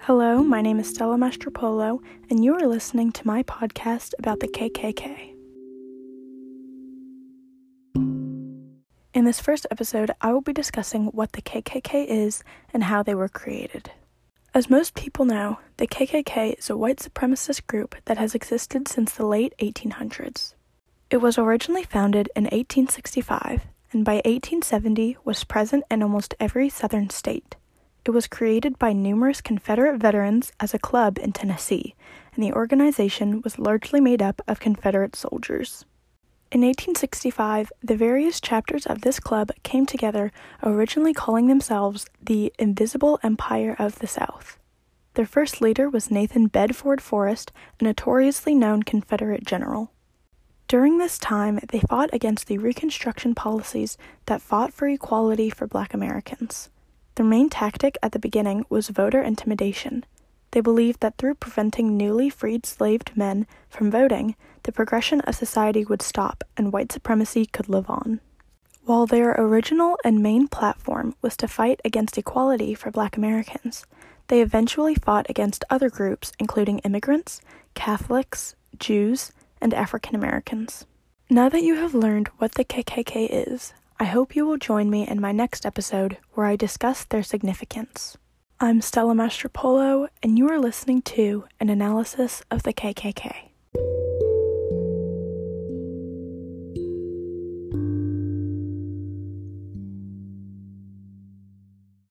Hello, my name is Stella Mastropolo, and you are listening to my podcast about the KKK. In this first episode, I will be discussing what the KKK is and how they were created. As most people know, the KKK is a white supremacist group that has existed since the late 1800s. It was originally founded in 1865 and by 1870 was present in almost every southern state. It was created by numerous Confederate veterans as a club in Tennessee, and the organization was largely made up of Confederate soldiers. In 1865, the various chapters of this club came together, originally calling themselves the Invisible Empire of the South. Their first leader was Nathan Bedford Forrest, a notoriously known Confederate general. During this time, they fought against the Reconstruction policies that fought for equality for black Americans. Their main tactic at the beginning was voter intimidation. They believed that through preventing newly freed slaved men from voting, the progression of society would stop and white supremacy could live on. While their original and main platform was to fight against equality for black Americans, they eventually fought against other groups, including immigrants, Catholics, Jews, and African Americans. Now that you have learned what the KKK is, I hope you will join me in my next episode where I discuss their significance. I'm Stella Mastropolo, and you are listening to an analysis of the KKK.